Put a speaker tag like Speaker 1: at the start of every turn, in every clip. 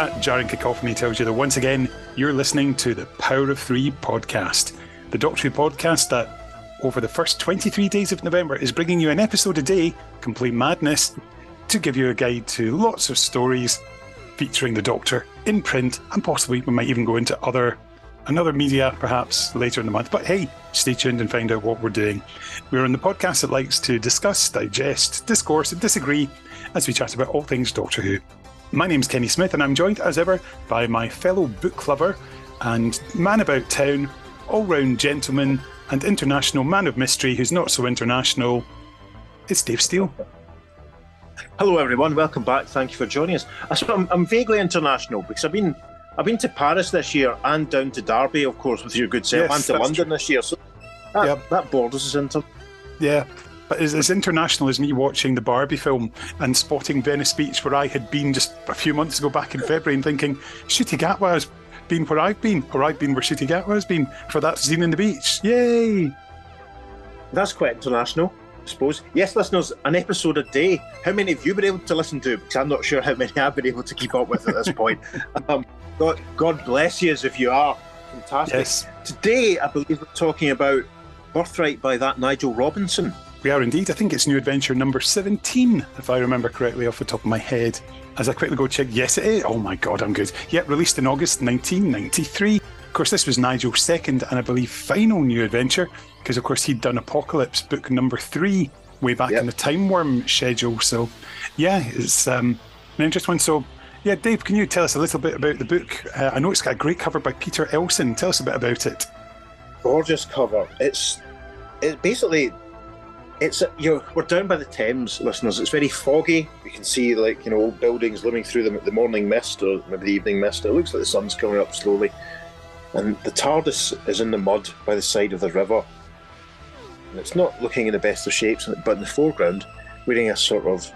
Speaker 1: That jarring cacophony tells you that once again, you're listening to the Power of Three podcast, the Doctor Who podcast that, over the first 23 days of November, is bringing you an episode a day, complete madness, to give you a guide to lots of stories featuring the Doctor in print, and possibly we might even go into other another media perhaps later in the month. But hey, stay tuned and find out what we're doing. We're on the podcast that likes to discuss, digest, discourse, and disagree as we chat about all things Doctor Who. My name's Kenny Smith, and I'm joined as ever by my fellow book lover and man about town, all round gentleman, and international man of mystery who's not so international. It's Dave Steele.
Speaker 2: Hello, everyone. Welcome back. Thank you for joining us. I'm, I'm vaguely international because I've been I've been to Paris this year and down to Derby, of course, with your good self, yes, and to London true. this year. So that, yep. that borders us into.
Speaker 1: Yeah, but as, as, international as me watching the Barbie film and spotting Venice Beach, where I had been just a few months ago back in February, and thinking, Ncuti Gatwa has been where I've been, or I've been where Ncuti Gatwa has been for that scene in the beach. Yay!
Speaker 2: That's quite international. I suppose. Yes, listeners, an episode a day. How many have you been able to listen to? Because I'm not sure how many I've been able to keep up with at this point. Um, God, God bless you as if you are. Fantastic. Yes. Today, I believe we're talking about Birthright by that Nigel Robinson.
Speaker 1: We are indeed. I think it's new adventure number 17, if I remember correctly off the top of my head. As I quickly go check, yes, it is. Oh my God, I'm good. Yep, released in August 1993. Of course, this was Nigel's second and I believe final new adventure, because of course he'd done Apocalypse book number three way back yep. in the Time Worm schedule. So, yeah, it's um, an interesting one. So, yeah, Dave, can you tell us a little bit about the book? Uh, I know it's got a great cover by Peter Elson. Tell us a bit about it.
Speaker 2: Gorgeous cover. It's it basically it's you we're down by the Thames, listeners. It's very foggy. You can see like you know old buildings looming through the, the morning mist or maybe the evening mist. It looks like the sun's coming up slowly, and the TARDIS is in the mud by the side of the river. And it's not looking in the best of shapes, but in the foreground, wearing a sort of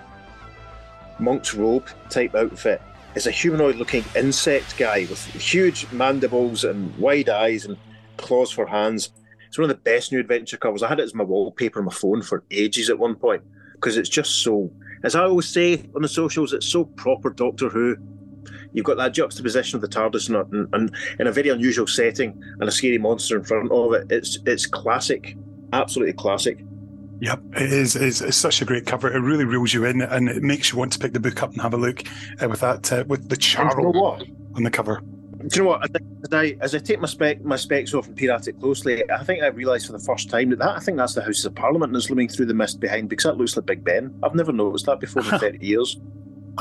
Speaker 2: monk's robe type outfit, is a humanoid-looking insect guy with huge mandibles and wide eyes and claws for hands it's one of the best new adventure covers. I had it as my wallpaper on my phone for ages at one point because it's just so, as I always say on the socials, it's so proper Doctor Who. You've got that juxtaposition of the TARDIS and, and, in a very unusual setting and a scary monster in front of it. It's it's classic, absolutely classic.
Speaker 1: Yep, it is. It's, it's, such a great cover. It really reels you in, and it makes you want to pick the book up and have a look uh, with that uh, with the charl on the cover
Speaker 2: do you know what? As I, as I take my spec my specs off and peer at it closely, I think I realised for the first time that, that I think that's the Houses of Parliament that's looming through the mist behind because that looks like Big Ben. I've never noticed that before in thirty years.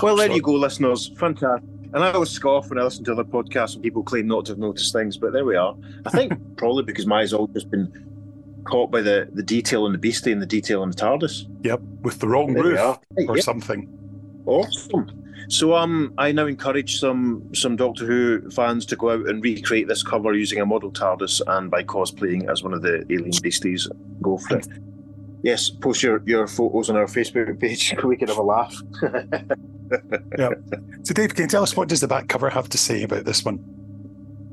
Speaker 2: Well, there you go, listeners. Fantastic. And I always scoff when I listen to other podcasts and people claim not to have noticed things, but there we are. I think probably because my eyes all just been caught by the, the detail in the beastie and the detail in the TARDIS.
Speaker 1: Yep, with the wrong there roof or yep. something.
Speaker 2: Awesome. So um, I now encourage some some Doctor Who fans to go out and recreate this cover using a model TARDIS and by cosplaying as one of the alien beasties. Go for it. Yes, post your, your photos on our Facebook page we can have a laugh.
Speaker 1: yeah. So Dave, can you tell us what does the back cover have to say about this one?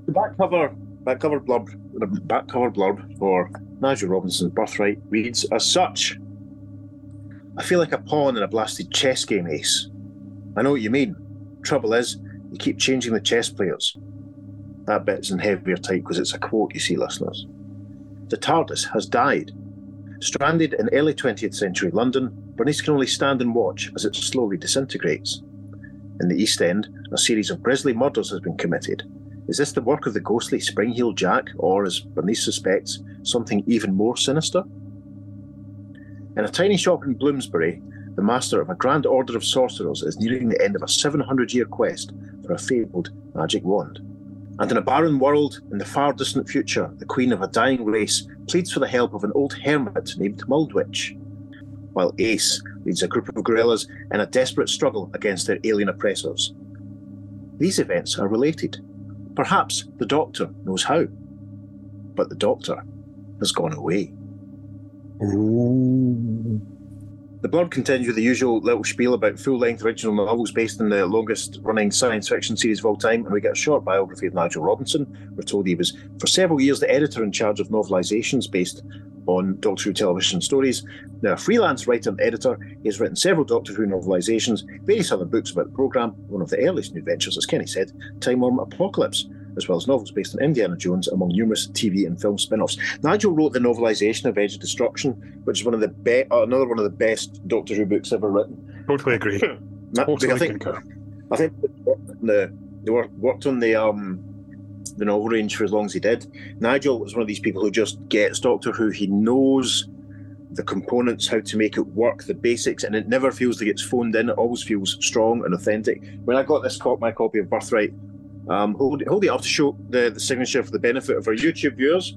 Speaker 2: The back cover back cover blurb the back cover blurb for Nigel Robinson's Birthright reads as such. I feel like a pawn in a blasted chess game, Ace. I know what you mean. Trouble is, you keep changing the chess players. That bit's in heavier type because it's a quote, you see, listeners. The TARDIS has died. Stranded in early 20th century London, Bernice can only stand and watch as it slowly disintegrates. In the East End, a series of grisly murders has been committed. Is this the work of the ghostly Springheel Jack, or, as Bernice suspects, something even more sinister? In a tiny shop in Bloomsbury, the master of a grand order of sorcerers is nearing the end of a 700 year quest for a fabled magic wand. And in a barren world in the far distant future, the queen of a dying race pleads for the help of an old hermit named Muldwich, while Ace leads a group of guerrillas in a desperate struggle against their alien oppressors. These events are related. Perhaps the Doctor knows how. But the Doctor has gone away. Ooh. The blurb continues with the usual little spiel about full length original novels based in the longest running science fiction series of all time, and we get a short biography of Nigel Robinson. We're told he was, for several years, the editor in charge of novelisations based on Doctor Who television stories. Now, a freelance writer and editor, he has written several Doctor Who novelisations, various other books about the programme. One of the earliest new adventures, as Kenny said, Time Worm Apocalypse, as well as novels based on Indiana Jones, among numerous TV and film spin-offs. Nigel wrote the novelisation of Edge of Destruction, which is one of the be- another one of the best Doctor Who books ever written.
Speaker 1: Totally agree. totally
Speaker 2: I think,
Speaker 1: concur.
Speaker 2: I think the they worked on the um the novel range for as long as he did. Nigel was one of these people who just gets Doctor Who. He knows the components, how to make it work, the basics, and it never feels like it's phoned in. It always feels strong and authentic. When I got this cop, my copy of Birthright, um, hold, hold it up to show the, the signature for the benefit of our YouTube viewers.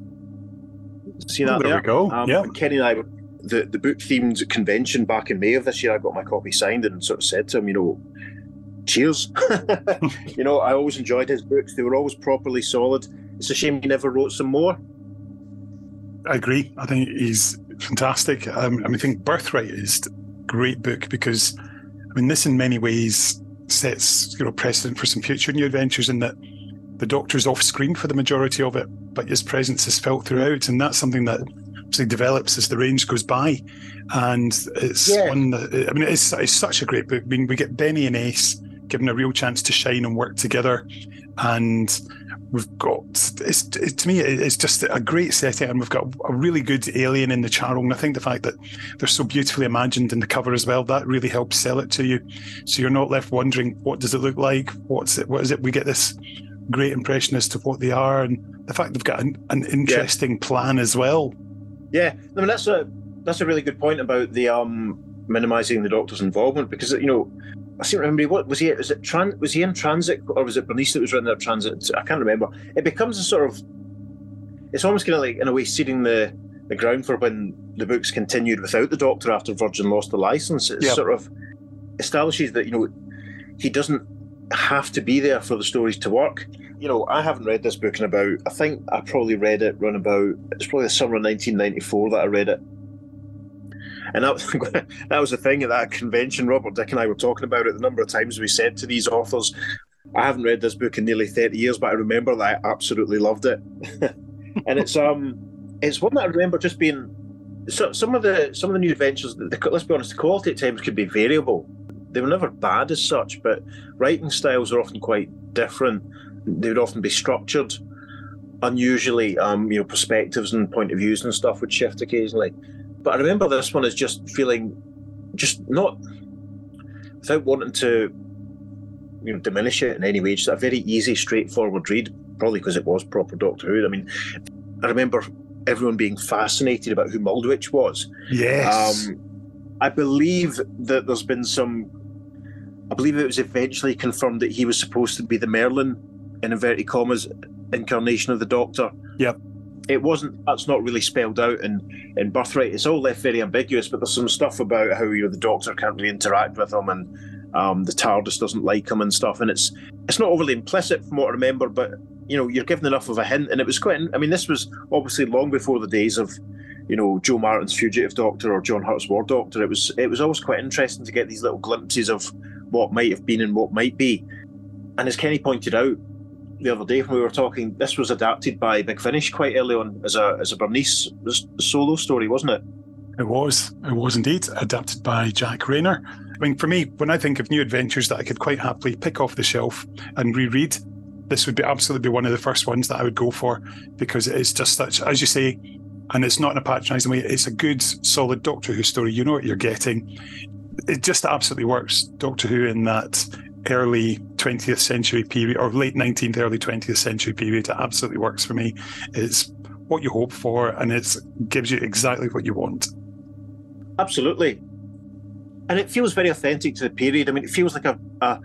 Speaker 2: See that
Speaker 1: Oh, there
Speaker 2: there?
Speaker 1: we go.
Speaker 2: Um,
Speaker 1: yeah.
Speaker 2: Kenny and I the, the book themed convention back in May of this year. I got my copy signed and sort of said to him, you know, cheers. you know, I always enjoyed his books. They were always properly solid. It's a shame he never wrote some more.
Speaker 1: I agree. I think he's fantastic. Um, I mean, I think Birthright is a great book because, I mean, this in many ways sets you know precedent for some future new adventures in that the Doctor's off screen for the majority of it, but his presence is felt throughout, and that's something that obviously develops as the range goes by. And it's
Speaker 2: Yeah.
Speaker 1: one that I mean, it's, it's such a great book. I mean, we get Benny and Ace given a real chance to shine and work together, and we've got it's it, to me it's just a great setting and we've got a really good alien in the charl and i think the fact that they're so beautifully imagined in the cover as well that really helps sell it to you. So you're not left wondering what does it look like? What's it what is it? We get this great impression as to what they are and the fact they've got an, an interesting plan as well.
Speaker 2: Yeah, I mean that's a that's a really good point about the um minimizing the doctor's involvement because you know I seem to remember what was he was it tran- was he in transit or was it Bernice that was running their transit? I can't remember. It becomes a sort of it's almost kind of like in a way seeding the the ground for when the books continued without the Doctor after Virgin lost the license. It
Speaker 1: Yeah.
Speaker 2: sort of establishes that you know he doesn't have to be there for the stories to work. You know, I haven't read this book in about I think I probably read it run about it's probably the summer of 1994 that I read it. And that was, that was the thing at that convention. Robert Dick and I were talking about it. The number of times we said to these authors, "I haven't read this book in nearly thirty years, but I remember that I absolutely loved it." and it's um, it's one that I remember just being. So, some of the some of the new adventures. The, let's be honest, the quality at times could be variable. They were never bad as such, but writing styles are often quite different. They would often be structured unusually. Um, you know, perspectives and point of views and stuff would shift occasionally. But I remember this one as just feeling, just not without wanting to, you know, diminish it in any way. Just a very easy, straightforward read. Probably because it was proper Doctor Who. I mean, I remember everyone being fascinated about who Muldwich was.
Speaker 1: yes
Speaker 2: Um, I believe that there's been some. I believe it was eventually confirmed that he was supposed to be the Merlin, in inverted commas, incarnation of the Doctor.
Speaker 1: Yep.
Speaker 2: It wasn't. That's not really spelled out in in Birthright. It's all left very ambiguous. But there's some stuff about how you know the Doctor can't really interact with him, and um, the TARDIS doesn't like him and stuff. And it's it's not overly implicit from what I remember, but you know you're given enough of a hint. And it was quite. I mean, this was obviously long before the days of you know Jo Martin's Fugitive Doctor or John Hurt's War Doctor. It was it was always quite interesting to get these little glimpses of what might have been and what might be. And as Kenny pointed out the other day when we were talking, this was adapted by Big Finish quite early on as a as a Bernice solo story, wasn't it?
Speaker 1: It was. It was indeed adapted by Jack Rayner. I mean, for me, when I think of new adventures that I could quite happily pick off the shelf and reread, this would be absolutely one of the first ones that I would go for because it is just such, as you say, and it's not in a patronising way. It's a good, solid Doctor Who story. You know what you're getting. It just absolutely works. Doctor Who in that early 20th century period or late 19th, early 20th century period. It absolutely works for me. It's what you hope for, and it gives you exactly what you want.
Speaker 2: Absolutely. And it feels very authentic to the period. I mean, it feels like a, a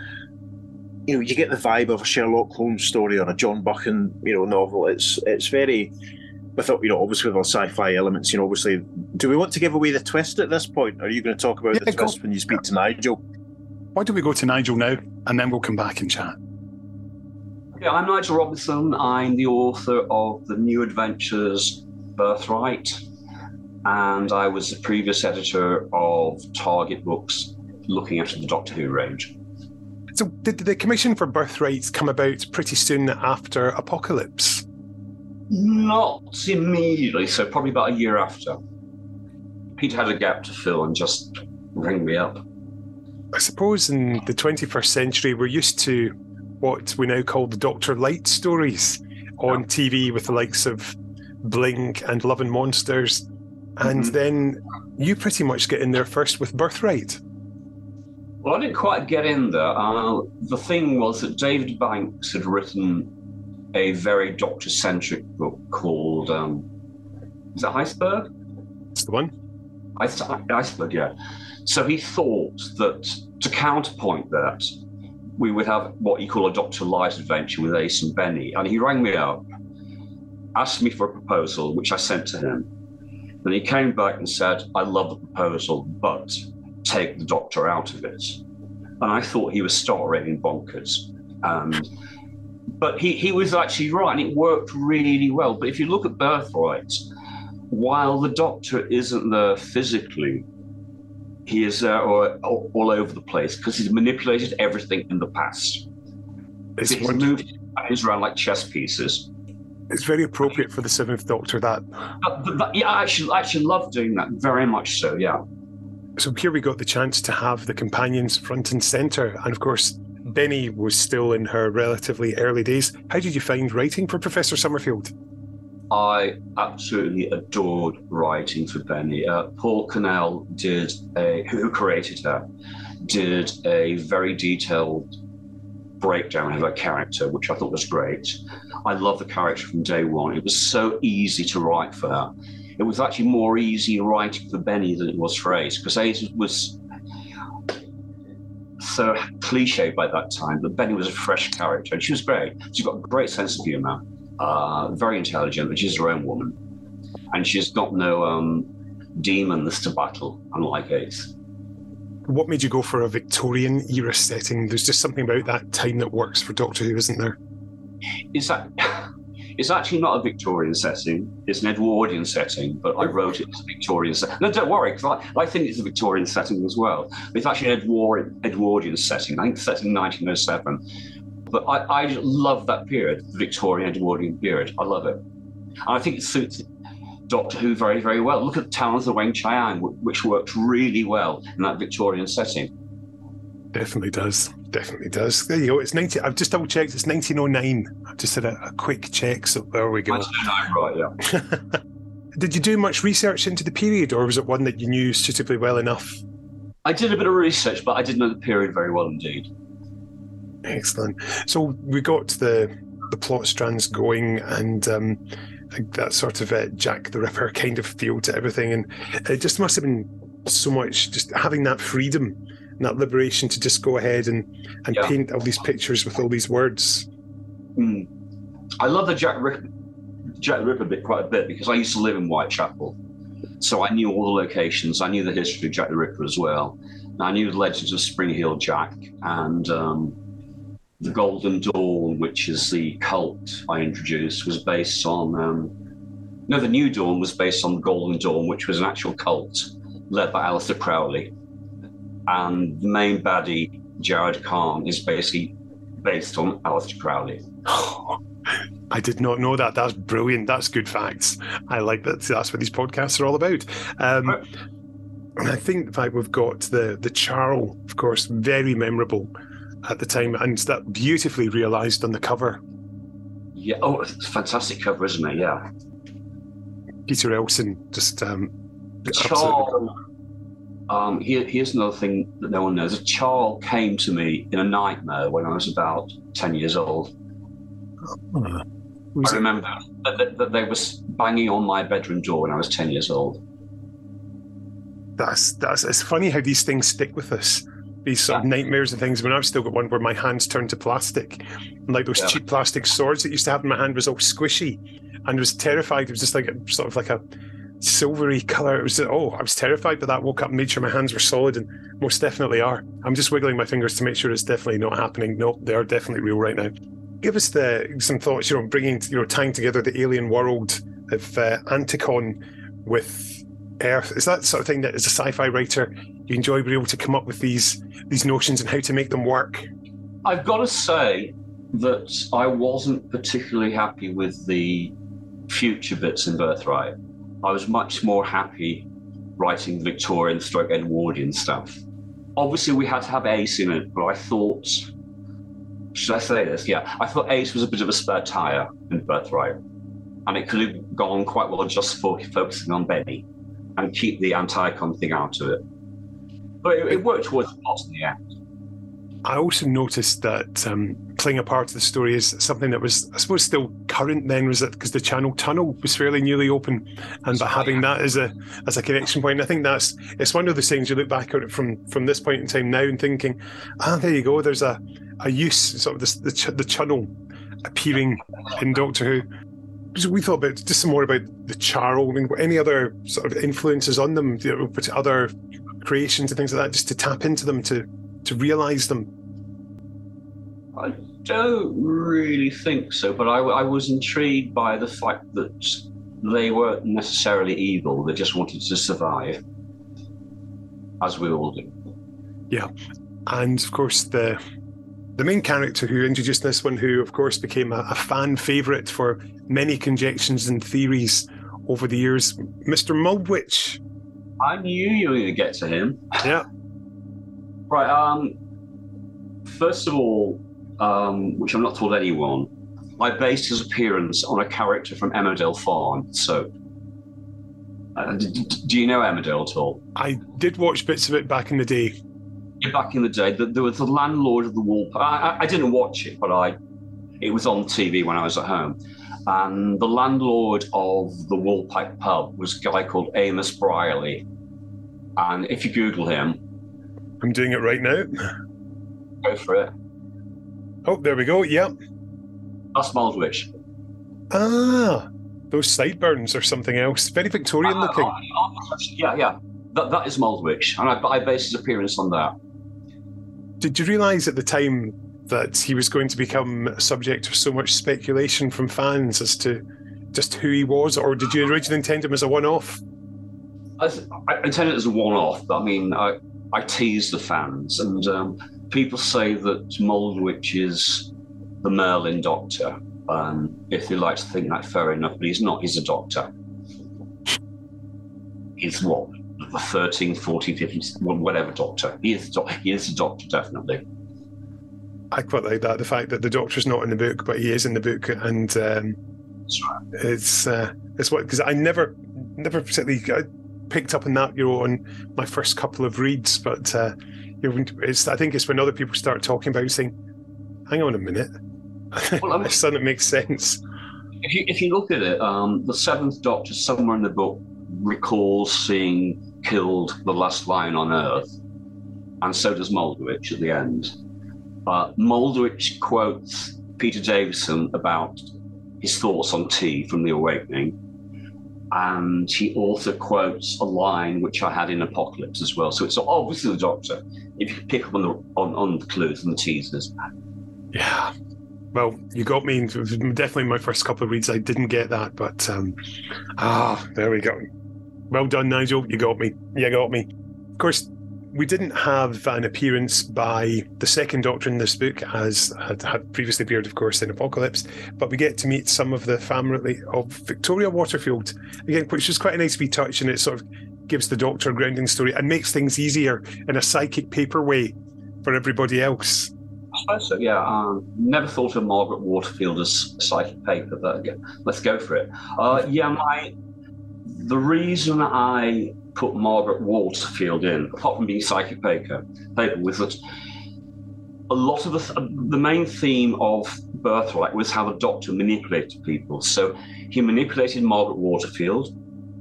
Speaker 2: you know, you get the vibe of a Sherlock Holmes story or a John Buchan, you know, novel. It's it's very without, you know, obviously with all sci-fi elements, you know, obviously do we want to give away the twist at this point? Or are you going to talk about
Speaker 1: Yeah,
Speaker 2: the twist when you speak to Nigel?
Speaker 1: Why don't we go to Nigel now, and then we'll come back and chat.
Speaker 3: Yeah, I'm Nigel Robinson. I'm the author of The New Adventures Birthright, and I was the previous editor of Target Books, looking after the Doctor Who range.
Speaker 4: So did the commission for Birthrights come about pretty soon after Apocalypse?
Speaker 3: Not immediately, so probably about a year after. Peter had a gap to fill and just rang me up.
Speaker 4: I suppose in the 21st century, we're used to what we now call the Dr. Light stories on TV with the likes of Blink and Love and Monsters. And
Speaker 3: Mhm.
Speaker 4: then you pretty much get in there first with Birthright.
Speaker 3: Well, I didn't quite get in there. Uh, the thing was that David Banks had written a very doctor centric book called um, Is it Iceberg?
Speaker 4: That's the one.
Speaker 3: Ice- Iceberg, yeah. So he thought that to counterpoint that, we would have what you call a Doctor Light adventure with Ace and Benny. And he rang me up, asked me for a proposal, which I sent to him. Then he came back and said, I love the proposal, but take the Doctor out of it. And I thought he was star rating bonkers. And but he, he was actually right, and it worked really well. But if you look at Birthright, while the Doctor isn't there physically, he is there all, all, all over the place because he's manipulated everything in the past.
Speaker 4: It's,
Speaker 3: He's
Speaker 4: one,
Speaker 3: moved things around like chess pieces.
Speaker 4: it's very appropriate for the Seventh Doctor, that.
Speaker 3: But, but- but, yeah, I actually, I actually love doing that very much so. Yeah.
Speaker 4: So here we got the chance to have the companions front and centre. And of course, Benny was still in her relatively early days. How did you find writing for Professor Summerfield?
Speaker 3: I absolutely adored writing for Benny. Uh, Paul Cornell did a, who created her, did a very detailed breakdown of her character, which I thought was great. I love the character from day one. It was so easy to write for her. It was actually more easy writing for Benny than it was for Ace, because Ace was so cliche by that time, but Benny was a fresh character, and she was great. She's got a great sense of humor uh, very intelligent, but she's her own woman. And she's got no um, demons to battle, unlike Ace.
Speaker 4: What made you go for a Victorian era setting? There's just something about that time that works for Doctor Who, isn't there?
Speaker 3: It's, that, it's actually not a Victorian setting, it's an Edwardian setting, but I wrote it as a Victorian setting. No, don't worry, because I, I think it's a Victorian setting as well. It's actually an Edward, Edwardian setting. I think it's set in 1907. But I, I love that period, the Victorian Edwardian period. I love it. And I think it suits Doctor Who very, very well. Look at Talons of the Weng Chiang, which works really well in that Victorian setting.
Speaker 4: Definitely does. Definitely does. There you go. It's 90. I've just double checked. It's 1909. I've just had a, a quick check. So there we go.
Speaker 3: I don't know, right, yeah.
Speaker 4: Did you do much research into the period, or was it one that you knew suitably well enough?
Speaker 3: I did a bit of research, but I didn't know the period very well indeed.
Speaker 4: Excellent. So we got the the plot strands going, and um, that sort of uh, Jack the Ripper kind of feel to everything, and it just must have been so much just having that freedom, and that liberation to just go ahead and and
Speaker 3: Yeah.
Speaker 4: paint all these pictures with all these words.
Speaker 3: Hmm. I love the Jack Ripper, Jack the Ripper bit quite a bit because I used to live in Whitechapel, so I knew all the locations. I knew the history of Jack the Ripper as well. And I knew the legends of Springheel Jack and um, the Golden Dawn, which is the cult I introduced, was based on. Um, no, the New Dawn was based on the Golden Dawn, which was an actual cult led by Aleister Crowley, and the main baddie Jared Khan is basically based on Aleister Crowley.
Speaker 4: I did not know that. That's brilliant. That's good facts. I like that. That's what these podcasts are all about. Um,
Speaker 3: Right.
Speaker 4: I think the fact we've got the the Charl, of course, very memorable at the time, and that beautifully realised on the cover.
Speaker 3: Yeah. Oh, it's a fantastic cover, isn't it? Yeah.
Speaker 4: Peter Elson just um, absolutely-
Speaker 3: Charl. Um, here, here's another thing that no one knows. A Charl came to me in a nightmare when I was about 10 years old.
Speaker 4: Uh,
Speaker 3: I
Speaker 4: it-
Speaker 3: remember that, that, that they were banging on my bedroom door when I was 10 years old.
Speaker 4: that's that's it's funny how these things stick with us. These sort of nightmares and things. When I've still got one where my hands turned to plastic, and like those
Speaker 3: Yeah.
Speaker 4: cheap plastic swords that used to have in my hand was all squishy, and was terrified. It was just like a sort of like a silvery color. It was oh, I was terrified, but that woke up and made sure my hands were solid, and most definitely are. I'm just wiggling my fingers to make sure it's definitely not happening. No, they are definitely real right now. Give us the some thoughts. You know, bringing you know tying together the alien world of uh, Antykhon with Earth. Is that sort of thing that as a sci-fi writer you enjoy being able to come up with these these notions and how to make them work?
Speaker 3: I've got to say that I wasn't particularly happy with the future bits in Birthright. I was much more happy writing Victorian stroke Edwardian stuff. Obviously, we had to have Ace in it, but I thought, should I say this? Yeah, I thought Ace was a bit of a spare tire in Birthright, and it could have gone quite well just for focusing on Benny and keep the Antykhon thing out of it. But it, it worked towards the plot in the end.
Speaker 4: I also noticed that um, playing a part of the story is something that was, I suppose, still current. Then was it because the Channel Tunnel was fairly newly open, and by having that as a as a connection point, I think that's it's one of those things you look back at it from from this point in time now and thinking, ah, there you go. There's a a use sort of this, the ch- the channel appearing in Doctor Who. So we thought about just some more about the Charl. I mean, any other sort of influences on them, you know, other creations and things like that, just to tap into them to to realise them?
Speaker 3: I don't really think so, but I, I, was intrigued by the fact that they weren't necessarily evil; they just wanted to survive, as we all do.
Speaker 4: Yeah, and of course the the main character who introduced this one, who of course became a, a fan favourite for many conjectures and theories over the years, Mr. Muldwich.
Speaker 3: I knew you were going to get to him.
Speaker 4: Yeah.
Speaker 3: Right. Um. First of all, um, which I'm not told anyone, I based his appearance on a character from Emmerdale Farm. So, uh, do you know Emmerdale at all?
Speaker 4: I did watch bits of it back in the day.
Speaker 3: Yeah, back in the day, the, there was the landlord of the Wool. I, I, didn't watch it, but I, it was on TV when I was at home. And the landlord of the Woolpack pub was a guy called Amos Brearly. And if you Google him,
Speaker 4: I'm doing it right now.
Speaker 3: Go for it.
Speaker 4: Oh, there we go. Yep.
Speaker 3: That's Muldwich.
Speaker 4: Ah, those sideburns or something else. Very Victorian uh, looking.
Speaker 3: Uh, yeah, yeah. That, that is Muldwich. And I, I based his appearance on that.
Speaker 4: Did you realise at the time that he was going to become a subject of so much speculation from fans as to just who he was, or did you originally intend him as a one-off?
Speaker 3: I, I intended it as a one-off, but I mean, I, I tease the fans, and um, people say that Muldwich is the Merlin Doctor. Um, if they like to think that, fair enough, but he's not. He's a doctor. He's what? The 13, 14, 15, whatever doctor. He is, he is a doctor, definitely.
Speaker 4: I quite like that. The fact that the doctor's not in the book, but he is in the book, and um, right. it's uh, it's what because I never never particularly I picked up on that you know on my first couple of reads, but uh, you know, it's I think it's when other people start talking about it, saying, "Hang on a minute," well, I mean, suddenly it makes sense.
Speaker 3: If you if you look at it, um, the Seventh Doctor somewhere in the book recalls seeing killed the last lion on Earth, and so does Muldwich at the end. But Muldwich quotes Peter Davison about his thoughts on tea from The Awakening. And he also quotes a line which I had in Apocalypse as well. So it's obviously the Doctor. If you pick up on the on, on the clues and the teasers.
Speaker 4: Yeah. Well, you got me. Definitely my first couple of reads, I didn't get that, but um, ah, there we go. Well done, Nigel. You got me. You got me. Of course, we didn't have an appearance by the second Doctor in this book, as had, had previously appeared, of course, in Apocalypse. But we get to meet some of the family of Victoria Waterfield again, which is quite a nice wee touch, and it sort of gives the Doctor a grounding story and makes things easier in a psychic paper way for everybody else.
Speaker 3: I suppose so, yeah. Um, never thought of Margaret Waterfield as psychic paper, but again, let's go for it. Uh, yeah, my the reason I put Margaret Waterfield in, apart from being psychic paper, paper was that a lot of the, the main theme of Birthright was how the Doctor manipulated people. So he manipulated Margaret Waterfield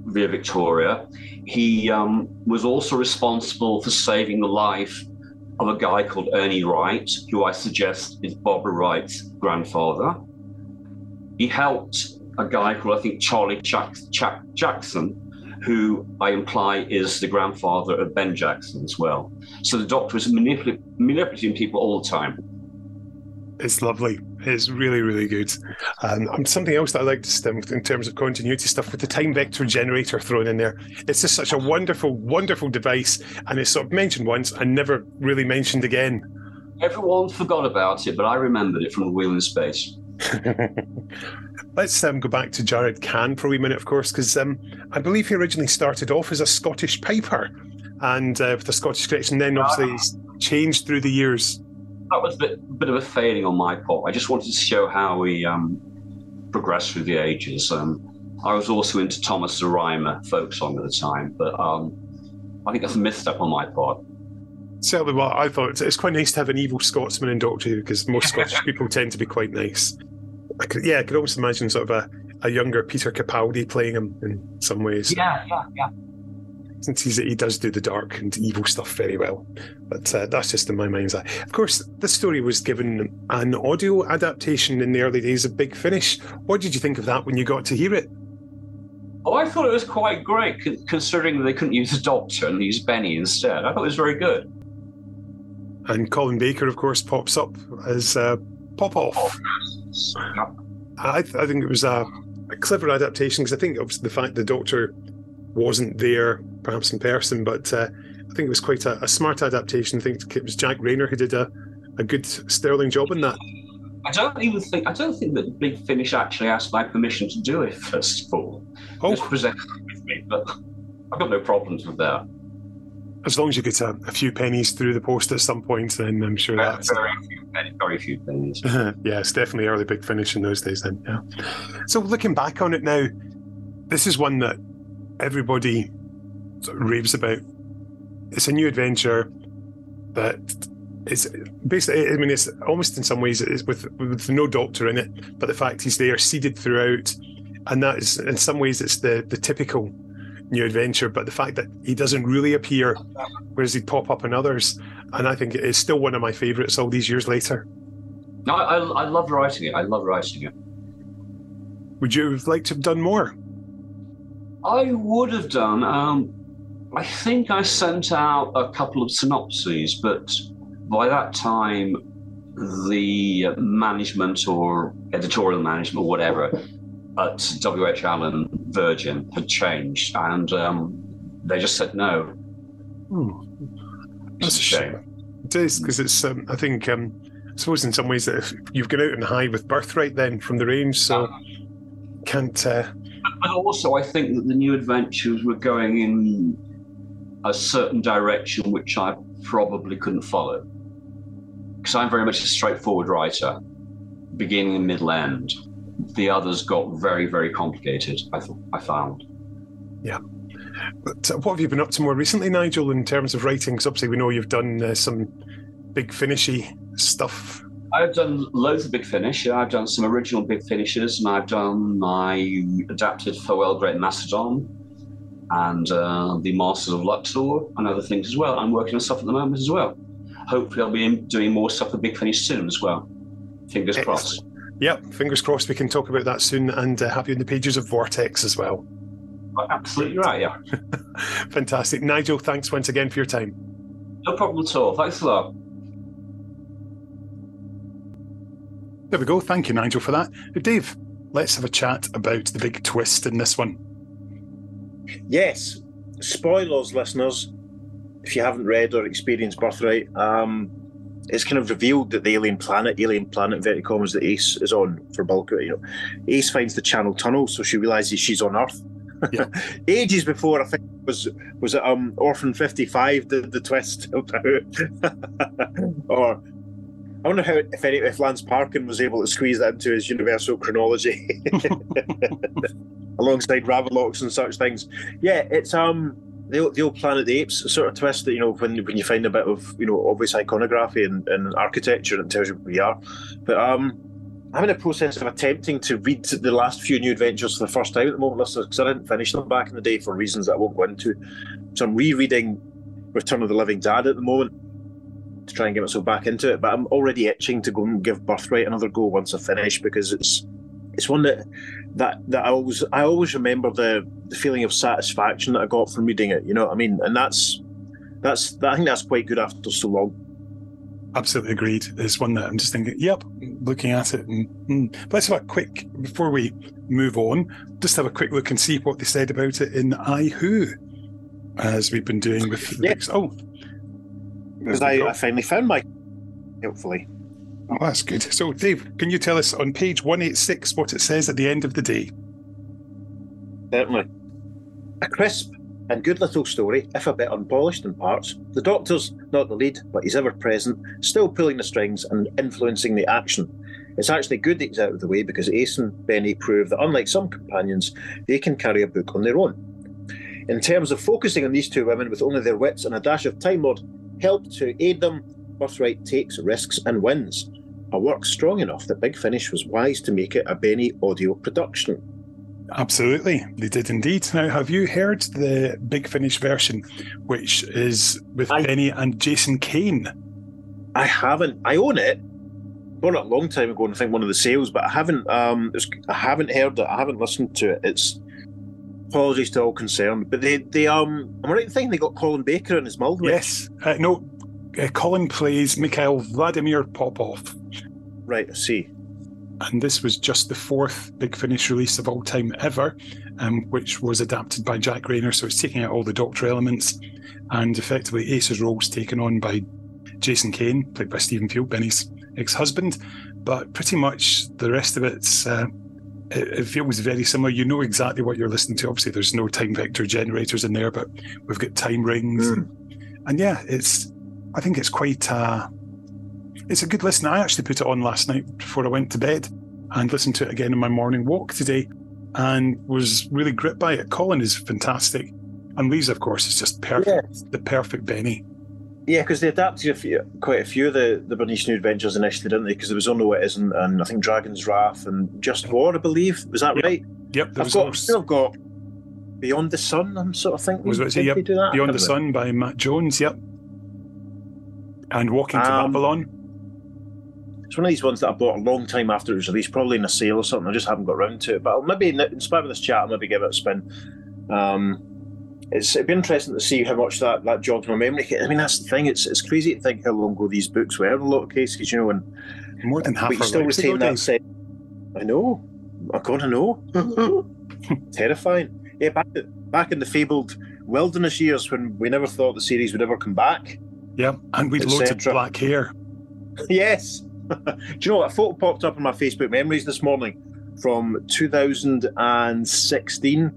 Speaker 3: via Victoria. He um, was also responsible for saving the life of a guy called Ernie Wright, who I suggest is Barbara Wright's grandfather. He helped a guy called, I think, Charlie Jack- Jack- Jackson, who I imply is the grandfather of Ben Jackson as well. So the Doctor is manipul- manipulating people all the time.
Speaker 4: It's lovely. It's really, really good. Um, and something else that I like to stem in terms of continuity stuff with the time vector generator thrown in there. It's just such a wonderful, wonderful device, and it's sort of mentioned once and never really mentioned again.
Speaker 3: Everyone forgot about it, but I remembered it from the Wheel in Space.
Speaker 4: Let's um, go back to Jared Khan for a wee minute, of course, because um, I believe he originally started off as a Scottish piper and uh, with a Scottish connection, then obviously he's changed through the years.
Speaker 3: That was a bit, bit of a failing on my part. I just wanted to show how we um, progressed through the ages. Um, I was also into Thomas the Rhymer folk song at the time, but um, I think that's a misstep on my part.
Speaker 4: Certainly, well, I thought it's quite nice to have an evil Scotsman in Doctor Who because most Scottish people tend to be quite nice. I could, yeah, I could almost imagine sort of a, a younger Peter Capaldi playing him in some ways.
Speaker 3: Yeah, yeah, yeah.
Speaker 4: Since he's, he does do the dark and evil stuff very well. But uh, that's just in my mind's eye. Of course, this story was given an audio adaptation in the early days of Big Finish. What did you think of that when you got to hear it?
Speaker 3: Oh, I thought it was quite great, considering they couldn't use the Doctor and use Benny instead. I thought it was very good.
Speaker 4: And Colin Baker, of course, pops up as uh, Popov. I, I, think it was a, a clever adaptation because I think obviously the fact the Doctor wasn't there, perhaps in person, but uh, I think it was quite a, a, smart adaptation. I think it was Jack Rayner who did a, a good sterling job in that.
Speaker 3: I don't even think I don't think that Big Finish actually asked my permission to do it first of all. Oh. Just presented with me, but I've got no problems with that
Speaker 4: as long as you get a, a, few pennies through the post at some point, then I'm sure uh, that's
Speaker 3: very few, pennies, very few pennies.
Speaker 4: yeah, it's definitely early big finish in those days. Then, yeah. So looking back on it now, this is one that everybody sort of raves about. It's a new adventure that is basically. I mean, it's almost in some ways it's with with no doctor in it, but the fact he's there, seeded throughout, and that is in some ways it's the the typical new adventure, but the fact that he doesn't really appear, whereas he'd pop up in others, and I think it is still one of my favourites all these years later.
Speaker 3: No, I, I love writing it. I love writing it.
Speaker 4: Would you have liked to have done more?
Speaker 3: I would have done. Um, I think I sent out a couple of synopses, but by that time, the management or editorial management or whatever at W.H. Allen Virgin had changed, and um, they just said no.
Speaker 4: Hmm. That's a shame. It is because it's. Um, I think. Um, I suppose in some ways that if you've gone out and high with birthright then from the range, so can't. Uh...
Speaker 3: But also, I think that the new adventures were going in a certain direction which I probably couldn't follow because I'm very much a straightforward writer, beginning and middle end the others got very, very complicated. I th- I found.
Speaker 4: Yeah. But uh, what have you been up to more recently, Nigel, in terms of writing? Because obviously we know you've done uh, some big finishy stuff.
Speaker 3: I've done loads of big finish. Yeah, I've done some original big finishes, and I've done my adapted Farewell Great Macedon and uh, the Masters of Luxor and other things as well. I'm working on stuff at the moment as well. Hopefully, I'll be doing more stuff with Big Finish soon as well. Fingers Excellent. crossed.
Speaker 4: Yep, fingers crossed we can talk about that soon and uh, have you in the pages of Vortex as well.
Speaker 3: Absolutely right, yeah.
Speaker 4: Fantastic. Nigel, thanks once again for your time.
Speaker 3: No problem at all. Thanks a lot.
Speaker 1: There we go. Thank you, Nigel, for that. Dave, let's have a chat about the big twist in this one.
Speaker 2: Yes. Spoilers, listeners, if you haven't read or experienced Birthright. Um, it's kind of revealed that the alien planet, alien planet, inverted commas, that Ace is on for bulk. You know, Ace finds the channel tunnel, so she realizes she's on Earth. Yeah. Ages before, I think was was it um Orphan Fifty Five the the twist or I wonder how if any if Lance Parkin was able to squeeze that into his universal chronology alongside Ravolox and such things. Yeah, it's um the, the old Planet of the Apes sort of twist that you know when when you find a bit of you know obvious iconography and, and architecture and tells you who we are. But um, I'm in the process of attempting to read the last few new adventures for the first time at the moment, because I didn't finish them back in the day for reasons that I won't go into. So I'm rereading Return of the Living Dad at the moment to try and get myself back into it. But I'm already itching to go and give Birthright another go once I finish because it's it's one that that that I always I always remember the, the feeling of satisfaction that I got from reading it. You know what I mean? And that's that's I think that's quite good after so long.
Speaker 1: Absolutely agreed. It's one that I'm just thinking, yep, looking at it. And, mm. But let's have a quick, before we move on, just have a quick look and see what they said about it in I Who, as we've been doing with.
Speaker 2: Yeah. Oh. Because I, I finally found my, hopefully.
Speaker 4: Oh, that's good. So, Dave, can you tell us on page 186 what it says at the end of the day?
Speaker 2: Certainly. A crisp and good little story, if a bit unpolished in parts. The Doctor's not the lead, but he's ever present, still pulling the strings and influencing the action. It's actually good that he's out of the way because Ace and Benny prove that, unlike some companions, they can carry a book on their own. In terms of focusing on these two women with only their wits and a dash of Time Lord help to aid them, Birthright takes risks and wins. A work strong enough that Big Finish was wise to make it a Benny audio production.
Speaker 4: Absolutely, they did indeed. Now, have you heard the Big Finish version, which is with
Speaker 2: I-
Speaker 4: Benny and Jason Kane?
Speaker 2: I haven't. I own it. Bought it a long time ago, and I think one of the sales, but I haven't. Um, I haven't heard it. I haven't listened to it. It's apologies to all concerned, but they, they um, am I right in thinking they got Colin Baker in his Mulder?
Speaker 4: Yes. Uh, no, uh, Colin plays Mikhail Vladimir Popov.
Speaker 2: Right. I see.
Speaker 4: and this was just the fourth Big Finish release of all time ever, um, which was adapted by Jack Rayner. So it's taking out all the Doctor elements, and effectively Ace's role's taken on by Jason Kane, played by Stephen Fewell, Benny's ex-husband. But pretty much the rest of it's uh, it, it feels very similar. You know exactly what you're listening to. Obviously, there's no time vector generators in there, but we've got time rings, and, and yeah, it's. I think it's quite. Uh, it's a good listen. I actually put it on last night before I went to bed and listened to it again in my morning walk today and was really gripped by it. Colin is fantastic. And Lisa, of course, is just perfect. The perfect Benny.
Speaker 2: Yeah, because they adapted a few, quite a few of the, the Bernice New Adventures initially, didn't they? Because there was Only What Isn't, and I think Dragon's Wrath, and Just War, I believe. Was that
Speaker 4: Yep.
Speaker 2: right?
Speaker 4: Yep,
Speaker 2: I've got,
Speaker 4: also-
Speaker 2: still got Beyond the Sun, I'm sort of thinking.
Speaker 4: was what I say, yep,
Speaker 2: do that?
Speaker 4: Beyond the Sun by Matt Jones, yep. And Walking to
Speaker 2: Um,
Speaker 4: Babylon.
Speaker 2: It's one of these ones that I bought a long time after it was released, probably in a sale or something. I just haven't got around to it. But I'll maybe, in spite of this chat, I'll maybe give it a spin. Um, it's it'd be interesting to see how much that, that jogs my memory. I mean, that's the thing. It's it's crazy to think how long ago these books were in a lot of cases, you know, and
Speaker 4: More than half
Speaker 2: but you still retain
Speaker 4: ago,
Speaker 2: that set. I know. I gotta know. Terrifying. Yeah, back back in the fabled wilderness years when we never thought the series would ever come back.
Speaker 4: Yeah, and we'd loads of black hair.
Speaker 2: yes. Do you know what? A photo popped up on my Facebook memories this morning from 2016.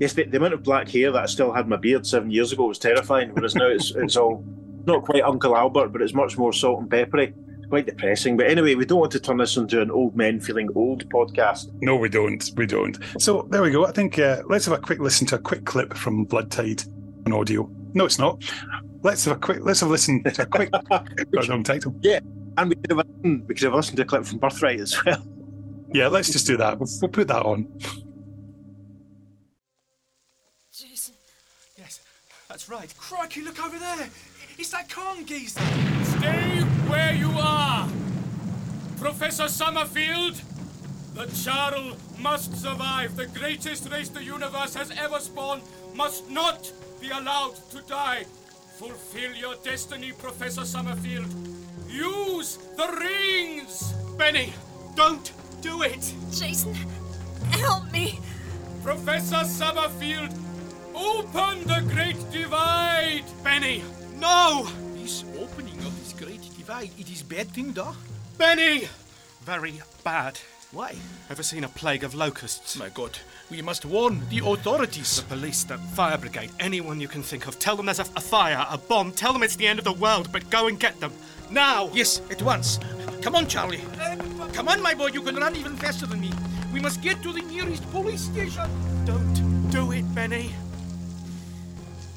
Speaker 2: Yes, the, the amount of black hair that I still had in my beard seven years ago was terrifying. Whereas now it's it's all not quite Uncle Albert, but it's much more salt and peppery. It's quite depressing. But anyway, we don't want to turn this into an old men feeling old podcast.
Speaker 4: No, we don't. We don't. So there we go. I think uh, let's have a quick listen to a quick clip from Blood Tide on audio. No, it's not. Let's have a quick. Let's have a listen to a quick. got no title.
Speaker 2: Yeah, and we could have listened, we could have listened to a clip from Birthright as well.
Speaker 4: Yeah, let's just do that. We'll, we'll put that on.
Speaker 5: Jason,
Speaker 6: Yes, that's right. Crikey, look over there. It's that Kong geezer.
Speaker 7: Stay where you are! Professor Summerfield! The Charl must survive. The greatest race the universe has ever spawned must not be allowed to die. Fulfill your destiny, Professor Summerfield. Use the rings!
Speaker 6: Benny, don't do it.
Speaker 5: Jason, help me.
Speaker 7: Professor Summerfield, open the Great Divide!
Speaker 6: Benny, no. This opening of this great divide, it is bad thing, da?
Speaker 7: Benny!
Speaker 6: Very bad.
Speaker 8: Why?
Speaker 6: Ever seen a plague of locusts?
Speaker 8: My God, we must warn the authorities.
Speaker 6: The police, the fire brigade, anyone you can think of. Tell them there's a, a fire, a bomb. Tell them it's the end of the world, but go and get them. Now!
Speaker 8: Yes, at once. Come on, Charlie. Come on, my boy, you can run even faster than me. We must get to the nearest police station.
Speaker 6: Don't do it, Benny.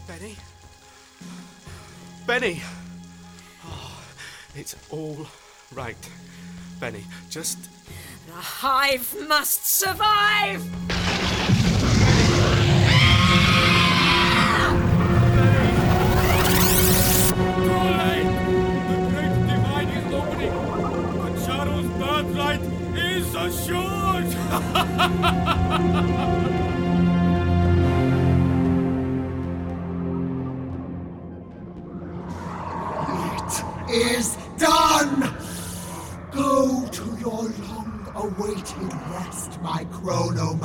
Speaker 6: Benny? Benny! Oh, it's all right. Benny, just
Speaker 5: The hive must survive.
Speaker 7: Is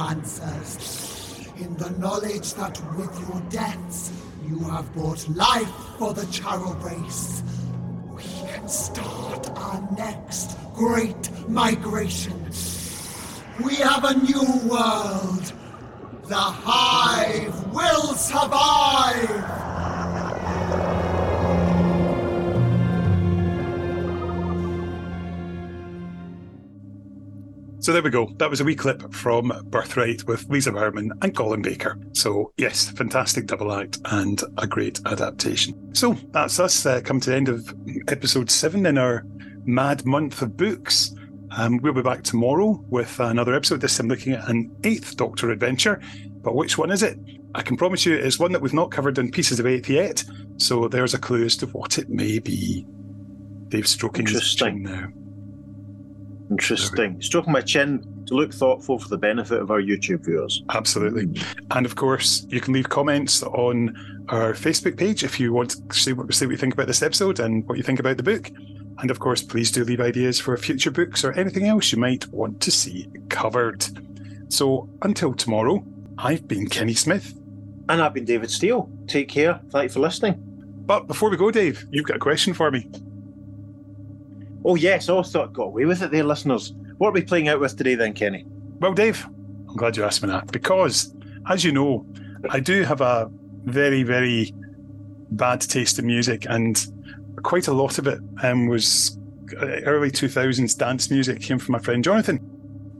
Speaker 9: chronomancers. In the knowledge that with your deaths you have brought life for the Charrl race, we can start our next great migration. We have a new world. The Hive will survive!
Speaker 4: So there we go. That was a wee clip from Birthright with Lisa Bowerman and Colin Baker. So, yes, fantastic double act and a great adaptation. So, that's us uh, come to the end of episode seven in our mad month of books. Um, we'll be back tomorrow with another episode, this time looking at an eighth Doctor adventure. But which one is it? I can promise you it's one that we've not covered in Pieces of Eighth yet. So, there's a clue as to what it may be. Dave stroking his chin now.
Speaker 2: Interesting. Stroking my chin to look thoughtful for the benefit of our YouTube viewers.
Speaker 4: Absolutely. And of course, you can leave comments on our Facebook page if you want to see what, see what you think about this episode and what you think about the book. And of course, please do leave ideas for future books or anything else you might want to see covered. So until tomorrow, I've been Kenny Smith.
Speaker 2: And I've been David Steele. Take care. Thank you for listening.
Speaker 4: But before we go, Dave, you've got a question for me.
Speaker 2: Oh, yes. Thought I got away with it there, listeners. What are we playing out with today, then, Kenny?
Speaker 4: Well, Dave, I'm glad you asked me that because, as you know, I do have a very, very bad taste in music, and quite a lot of it um, was uh, early 2000s dance music came from my friend Jonathan.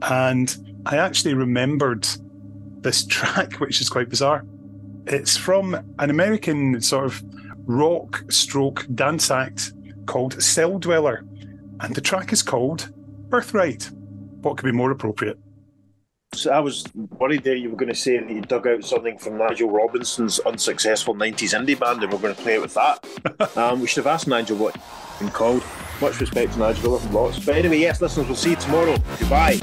Speaker 4: And I actually remembered this track, which is quite bizarre. It's from an American sort of rock stroke dance act called Celldweller. And the track is called Birthright. What could be more appropriate?
Speaker 2: So I was worried there you were going to say that you dug out something from Nigel Robinson's unsuccessful 90s indie band and we're going to play it with that. um, we should have asked Nigel what been called. Much respect to Nigel, lots. But anyway, yes, listeners, we'll see you tomorrow. Goodbye.